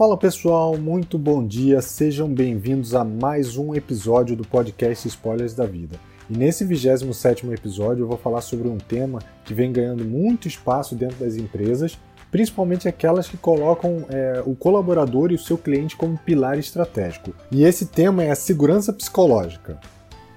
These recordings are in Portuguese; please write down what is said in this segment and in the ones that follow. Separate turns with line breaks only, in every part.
Fala pessoal, muito bom dia, sejam bem-vindos a mais um episódio do podcast Spoilers da Vida. E nesse 27 episódio eu vou falar sobre um tema que vem ganhando muito espaço dentro das empresas, principalmente aquelas que colocam é, o colaborador e o seu cliente como pilar estratégico. E esse tema é a segurança psicológica.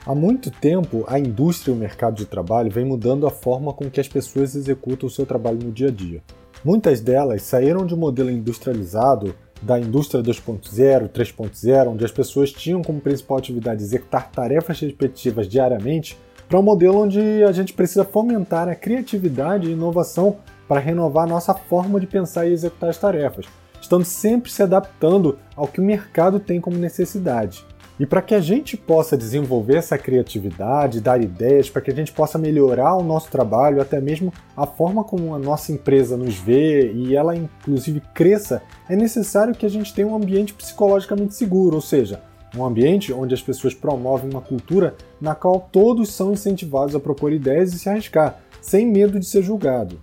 Há muito tempo, a indústria e o mercado de trabalho vem mudando a forma com que as pessoas executam o seu trabalho no dia a dia. Muitas delas saíram de um modelo industrializado da indústria 2.0, 3.0, onde as pessoas tinham como principal atividade executar tarefas repetitivas diariamente, para um modelo onde a gente precisa fomentar a criatividade e inovação para renovar nossa forma de pensar e executar as tarefas, estando sempre se adaptando ao que o mercado tem como necessidade. E para que a gente possa desenvolver essa criatividade, dar ideias, para que a gente possa melhorar o nosso trabalho, até mesmo a forma como a nossa empresa nos vê e ela inclusive cresça, é necessário que a gente tenha um ambiente psicologicamente seguro, ou seja, um ambiente onde as pessoas promovem uma cultura na qual todos são incentivados a propor ideias e se arriscar, sem medo de ser julgado.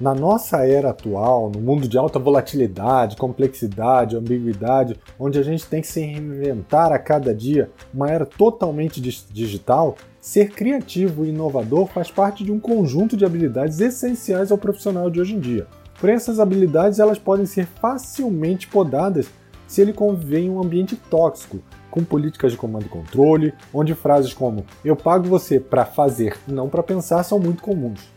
Na nossa era atual, no mundo de alta volatilidade, complexidade, ambiguidade, onde a gente tem que se reinventar a cada dia, uma era totalmente digital, ser criativo e inovador faz parte de um conjunto de habilidades essenciais ao profissional de hoje em dia. Porém, essas habilidades elas podem ser facilmente podadas se ele conviver em um ambiente tóxico, com políticas de comando e controle, onde frases como eu pago você para fazer não para pensar são muito comuns.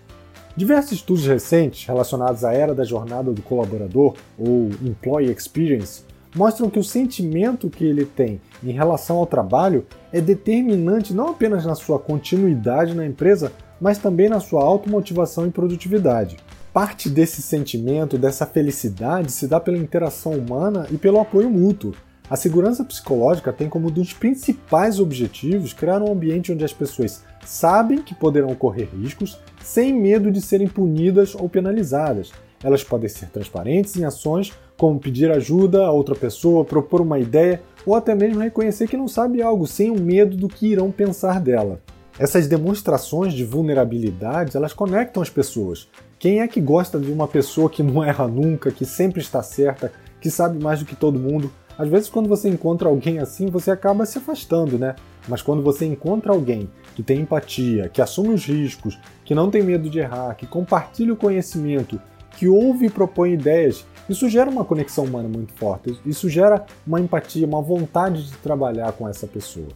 Diversos estudos recentes relacionados à era da jornada do colaborador, ou Employee Experience, mostram que o sentimento que ele tem em relação ao trabalho é determinante não apenas na sua continuidade na empresa, mas também na sua automotivação e produtividade. Parte desse sentimento, dessa felicidade, se dá pela interação humana e pelo apoio mútuo. A segurança psicológica tem como um dos principais objetivos criar um ambiente onde as pessoas sabem que poderão correr riscos sem medo de serem punidas ou penalizadas. Elas podem ser transparentes em ações como pedir ajuda a outra pessoa, propor uma ideia ou até mesmo reconhecer que não sabe algo sem o medo do que irão pensar dela. Essas demonstrações de vulnerabilidade, elas conectam as pessoas. Quem é que gosta de uma pessoa que não erra nunca, que sempre está certa, que sabe mais do que todo mundo? Às vezes, quando você encontra alguém assim, você acaba se afastando, né? Mas quando você encontra alguém que tem empatia, que assume os riscos, que não tem medo de errar, que compartilha o conhecimento, que ouve e propõe ideias, isso gera uma conexão humana muito forte. Isso gera uma empatia, uma vontade de trabalhar com essa pessoa.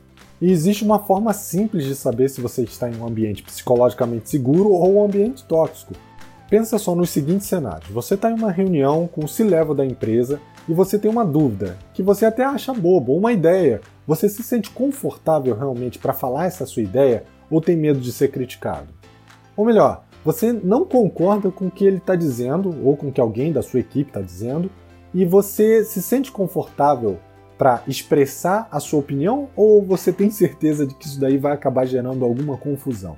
E existe uma forma simples de saber se você está em um ambiente psicologicamente seguro ou um ambiente tóxico. Pensa só nos seguintes cenários: você está em uma reunião com o C-level da empresa e você tem uma dúvida, que você até acha bobo, ou uma ideia, você se sente confortável realmente para falar essa sua ideia ou tem medo de ser criticado? Ou melhor, você não concorda com o que ele está dizendo ou com o que alguém da sua equipe está dizendo e você se sente confortável para expressar a sua opinião ou você tem certeza de que isso daí vai acabar gerando alguma confusão?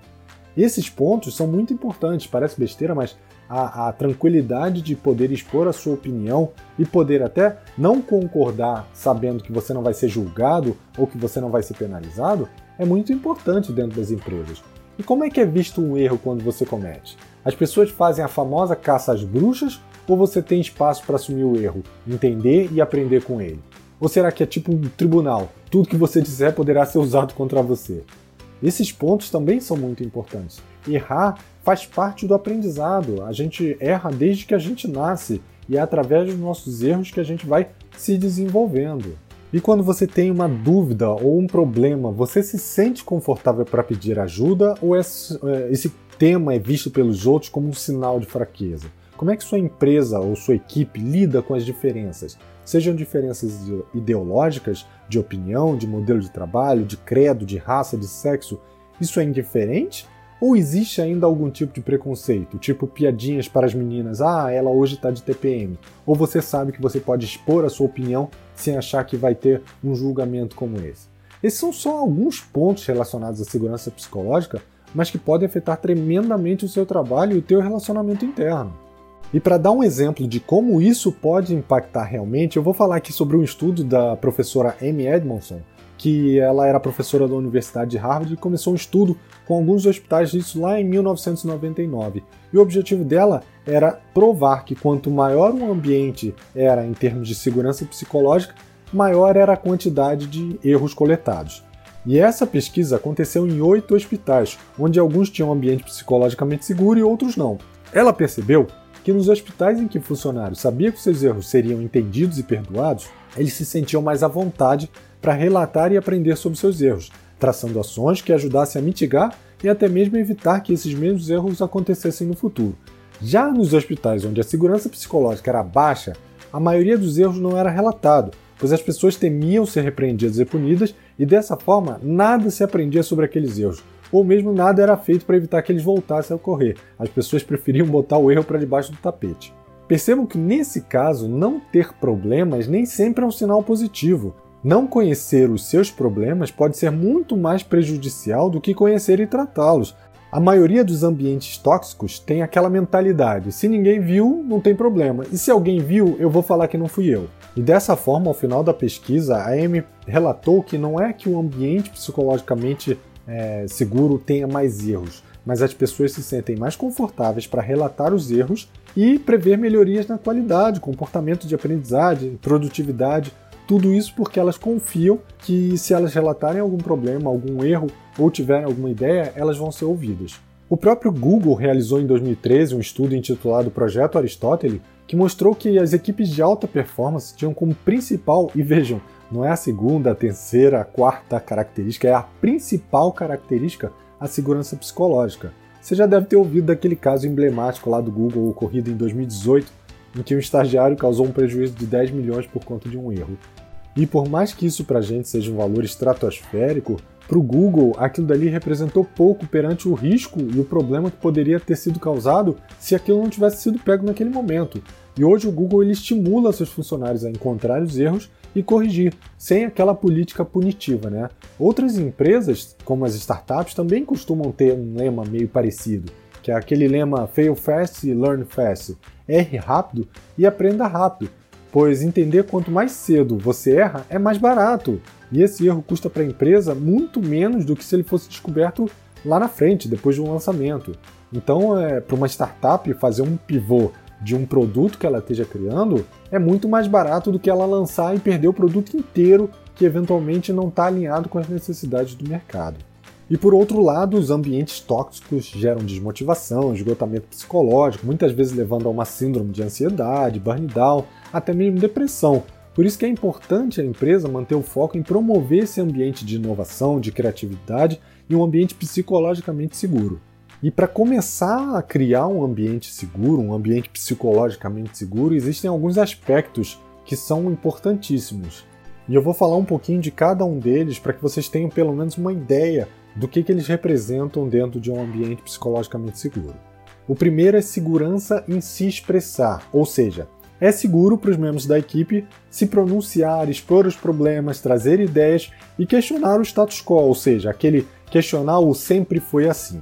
Esses pontos são muito importantes, parece besteira, mas a, a, tranquilidade de poder expor a sua opinião e poder até não concordar sabendo que você não vai ser julgado ou que você não vai ser penalizado é muito importante dentro das empresas. E como é que é visto um erro quando você comete? As pessoas fazem a famosa caça às bruxas ou você tem espaço para assumir o erro, entender e aprender com ele? Ou será que é tipo um tribunal? Tudo que você disser poderá ser usado contra você. Esses pontos também são muito importantes. Errar faz parte do aprendizado. A gente erra desde que a gente nasce e é através dos nossos erros que a gente vai se desenvolvendo. E quando você tem uma dúvida ou um problema, você se sente confortável para pedir ajuda ou esse, é, esse tema é visto pelos outros como um sinal de fraqueza? Como é que sua empresa ou sua equipe lida com as diferenças? Sejam diferenças ideológicas, de opinião, de modelo de trabalho, de credo, de raça, de sexo, isso é indiferente? Ou existe ainda algum tipo de preconceito, tipo piadinhas para as meninas, ah, ela hoje está de TPM? Ou você sabe que você pode expor a sua opinião sem achar que vai ter um julgamento como esse? Esses são só alguns pontos relacionados à segurança psicológica, mas que podem afetar tremendamente o seu trabalho e o teu relacionamento interno. E para dar um exemplo de como isso pode impactar realmente, eu vou falar aqui sobre um estudo da professora Amy Edmondson, que ela era professora da Universidade de Harvard e começou um estudo com alguns hospitais disso lá em 1999. E o objetivo dela era provar que quanto maior um ambiente era em termos de segurança psicológica, maior era a quantidade de erros coletados. E essa pesquisa aconteceu em oito hospitais, onde alguns tinham um ambiente psicologicamente seguro e outros não. Ela percebeu que nos hospitais em que o funcionário sabia que seus erros seriam entendidos e perdoados, eles se sentiam mais à vontade para relatar e aprender sobre seus erros, traçando ações que ajudassem a mitigar e até mesmo evitar que esses mesmos erros acontecessem no futuro. Já nos hospitais onde a segurança psicológica era baixa, a maioria dos erros não era relatado, pois as pessoas temiam ser repreendidas e punidas e dessa forma nada se aprendia sobre aqueles erros, ou mesmo nada era feito para evitar que eles voltassem a ocorrer. As pessoas preferiam botar o erro para debaixo do tapete. Percebam que nesse caso, não ter problemas nem sempre é um sinal positivo. Não conhecer os seus problemas pode ser muito mais prejudicial do que conhecer e tratá-los. A maioria dos ambientes tóxicos tem aquela mentalidade: se ninguém viu, não tem problema, e se alguém viu, eu vou falar que não fui eu. E dessa forma, ao final da pesquisa, a Amy relatou que não é que o ambiente psicologicamente é, seguro tenha mais erros, mas as pessoas se sentem mais confortáveis para relatar os erros e prever melhorias na qualidade, comportamento de aprendizagem, produtividade. Tudo isso porque elas confiam que se elas relatarem algum problema, algum erro ou tiverem alguma ideia, elas vão ser ouvidas. O próprio Google realizou em 2013 um estudo intitulado Projeto Aristóteles, que mostrou que as equipes de alta performance tinham como principal, e vejam, não é a segunda, a terceira, a quarta característica, é a principal característica a segurança psicológica. Você já deve ter ouvido daquele caso emblemático lá do Google ocorrido em 2018, em que um estagiário causou um prejuízo de 10 milhões por conta de um erro. E por mais que isso para a gente seja um valor estratosférico, para o Google aquilo dali representou pouco perante o risco e o problema que poderia ter sido causado se aquilo não tivesse sido pego naquele momento. E hoje o Google ele estimula seus funcionários a encontrar os erros e corrigir, sem aquela política punitiva. Né? Outras empresas, como as startups, também costumam ter um lema meio parecido, que é aquele lema Fail Fast e Learn Fast. Erre rápido e aprenda rápido pois entender quanto mais cedo você erra é mais barato, e esse erro custa para a empresa muito menos do que se ele fosse descoberto lá na frente, depois de um lançamento. Então, é, para uma startup fazer um pivô de um produto que ela esteja criando é muito mais barato do que ela lançar e perder o produto inteiro que eventualmente não está alinhado com as necessidades do mercado. E por outro lado, os ambientes tóxicos geram desmotivação, esgotamento psicológico, muitas vezes levando a uma síndrome de ansiedade, burnout, até mesmo depressão. Por isso que é importante a empresa manter o foco em promover esse ambiente de inovação, de criatividade e um ambiente psicologicamente seguro. E para começar a criar um ambiente seguro, um ambiente psicologicamente seguro, existem alguns aspectos que são importantíssimos. E eu vou falar um pouquinho de cada um deles para que vocês tenham pelo menos uma ideia do que, que eles representam dentro de um ambiente psicologicamente seguro. O primeiro é segurança em se expressar, ou seja, é seguro para os membros da equipe se pronunciar, expor os problemas, trazer ideias e questionar o status quo, ou seja, aquele questionar o sempre foi assim.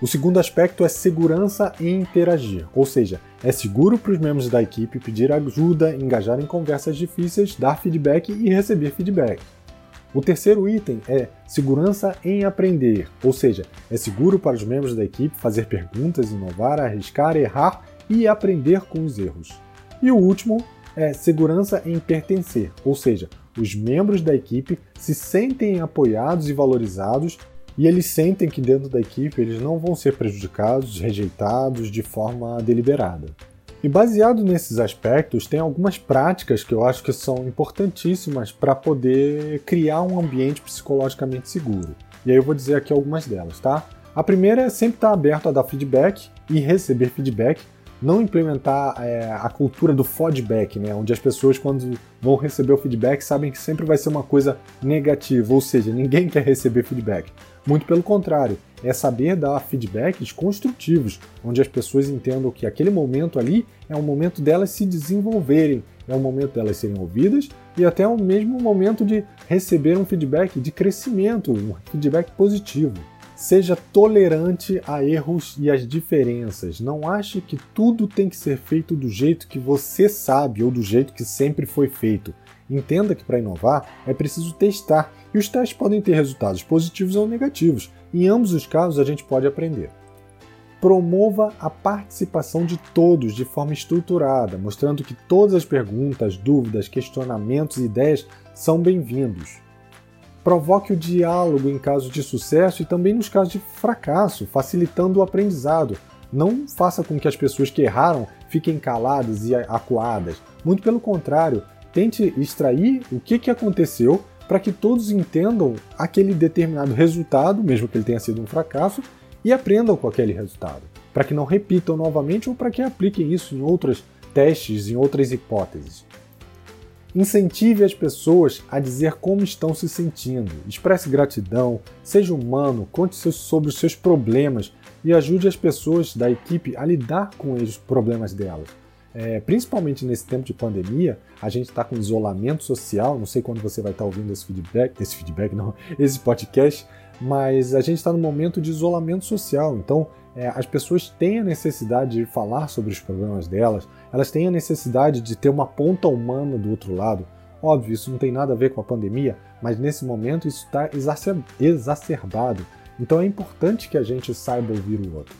O segundo aspecto é segurança em interagir, ou seja, é seguro para os membros da equipe pedir ajuda, engajar em conversas difíceis, dar feedback e receber feedback. O terceiro item é segurança em aprender, ou seja, é seguro para os membros da equipe fazer perguntas, inovar, arriscar, errar e aprender com os erros. E o último é segurança em pertencer, ou seja, os membros da equipe se sentem apoiados e valorizados e eles sentem que dentro da equipe eles não vão ser prejudicados, rejeitados de forma deliberada. E baseado nesses aspectos, tem algumas práticas que eu acho que são importantíssimas para poder criar um ambiente psicologicamente seguro. E aí eu vou dizer aqui algumas delas, tá? A primeira é sempre estar aberto a dar feedback e receber feedback, não implementar é, a cultura do feedback, né? Onde as pessoas, quando vão receber o feedback, sabem que sempre vai ser uma coisa negativa, ou seja, ninguém quer receber feedback. Muito pelo contrário, é saber dar feedbacks construtivos, onde as pessoas entendam que aquele momento ali é um momento delas se desenvolverem, é um momento delas serem ouvidas e até o mesmo momento de receber um feedback de crescimento, um feedback positivo. Seja tolerante a erros e às diferenças. Não ache que tudo tem que ser feito do jeito que você sabe ou do jeito que sempre foi feito. Entenda que para inovar é preciso testar e os testes podem ter resultados positivos ou negativos. Em ambos os casos, a gente pode aprender. promova a participação de todos de forma estruturada, mostrando que todas as perguntas, dúvidas, questionamentos e ideias são bem-vindos. Provoque o diálogo em casos de sucesso e também nos casos de fracasso, facilitando o aprendizado. Não faça com que as pessoas que erraram fiquem caladas e acuadas. Muito pelo contrário, tente extrair o que, que aconteceu para que todos entendam aquele determinado resultado, mesmo que ele tenha sido um fracasso, e aprendam com aquele resultado, para que não repitam novamente ou para que apliquem isso em outros testes, em outras hipóteses. Incentive as pessoas a dizer como estão se sentindo, expresse gratidão, seja humano, conte sobre os seus problemas e ajude as pessoas da equipe a lidar com os problemas delas. É, principalmente nesse tempo de pandemia, a gente está com isolamento social. Não sei quando você vai estar tá ouvindo esse feedback, esse feedback não, esse podcast, mas a gente está no momento de isolamento social. Então, é, as pessoas têm a necessidade de falar sobre os problemas delas, elas têm a necessidade de ter uma ponta humana do outro lado. Óbvio, isso não tem nada a ver com a pandemia, mas nesse momento isso está exacerbado. Então é importante que a gente saiba ouvir o outro.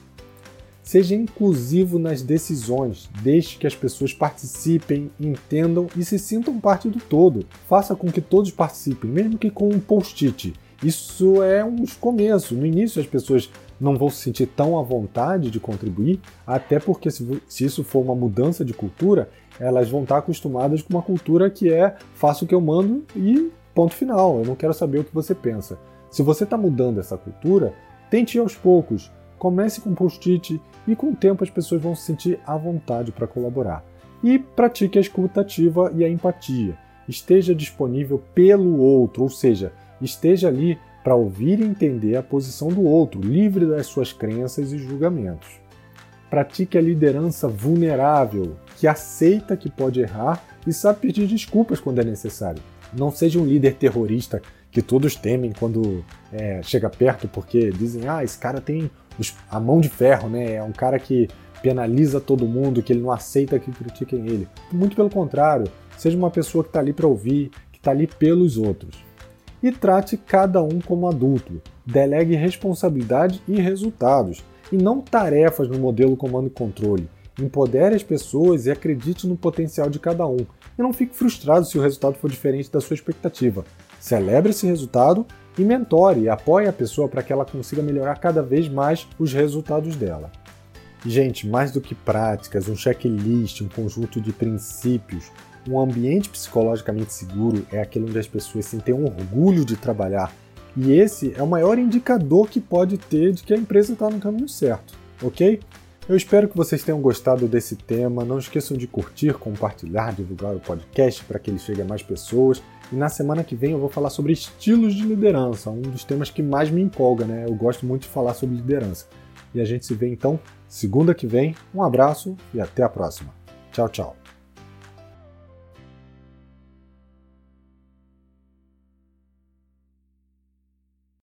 Seja inclusivo nas decisões, deixe que as pessoas participem, entendam e se sintam parte do todo. Faça com que todos participem, mesmo que com um post-it. Isso é um começo. No início as pessoas não vão se sentir tão à vontade de contribuir, até porque se, se isso for uma mudança de cultura, elas vão estar acostumadas com uma cultura que é faço o que eu mando e ponto final. Eu não quero saber o que você pensa. Se você está mudando essa cultura, tente aos poucos. Comece com post-it e com o tempo as pessoas vão se sentir à vontade para colaborar. E pratique a escutativa e a empatia. Esteja disponível pelo outro, ou seja, esteja ali para ouvir e entender a posição do outro, livre das suas crenças e julgamentos. Pratique a liderança vulnerável, que aceita que pode errar e sabe pedir desculpas quando é necessário. Não seja um líder terrorista que todos temem quando é, chega perto, porque dizem: ah, esse cara tem a mão de ferro, né? É um cara que penaliza todo mundo, que ele não aceita que critiquem ele. Muito pelo contrário, seja uma pessoa que está ali para ouvir, que está ali pelos outros. E trate cada um como adulto. Delegue responsabilidade e resultados, e não tarefas no modelo comando e controle. Empodere as pessoas e acredite no potencial de cada um. E não fique frustrado se o resultado for diferente da sua expectativa. Celebre esse resultado e mentore e apoie a pessoa para que ela consiga melhorar cada vez mais os resultados dela. Gente, mais do que práticas, um checklist, um conjunto de princípios, um ambiente psicologicamente seguro é aquele onde as pessoas sentem um orgulho de trabalhar. E esse é o maior indicador que pode ter de que a empresa está no caminho certo, ok? Eu espero que vocês tenham gostado desse tema. Não esqueçam de curtir, compartilhar, divulgar o podcast para que ele chegue a mais pessoas. E na semana que vem eu vou falar sobre estilos de liderança, um dos temas que mais me empolga, né? Eu gosto muito de falar sobre liderança. E a gente se vê então segunda que vem. Um abraço e até a próxima. Tchau, tchau.